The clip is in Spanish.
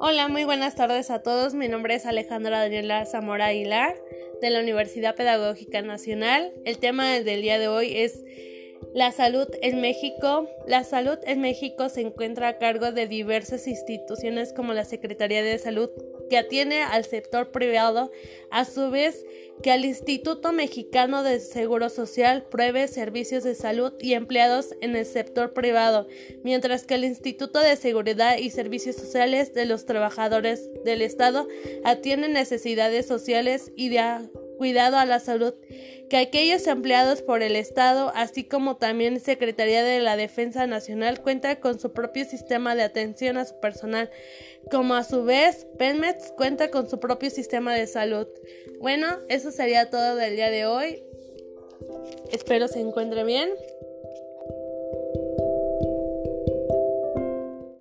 Hola, muy buenas tardes a todos. Mi nombre es Alejandra Daniela Zamora Aguilar de la Universidad Pedagógica Nacional. El tema del día de hoy es la salud en México. La salud en México se encuentra a cargo de diversas instituciones como la Secretaría de Salud, que atiende al sector privado, a su vez que al Instituto Mexicano de Seguro Social pruebe servicios de salud y empleados en el sector privado, mientras que el Instituto de Seguridad y Servicios Sociales de los Trabajadores del Estado atiende necesidades sociales y de cuidado a la salud que aquellos empleados por el Estado, así como también Secretaría de la Defensa Nacional, cuenta con su propio sistema de atención a su personal, como a su vez Pemex cuenta con su propio sistema de salud. Bueno, eso sería todo del día de hoy. Espero se encuentre bien.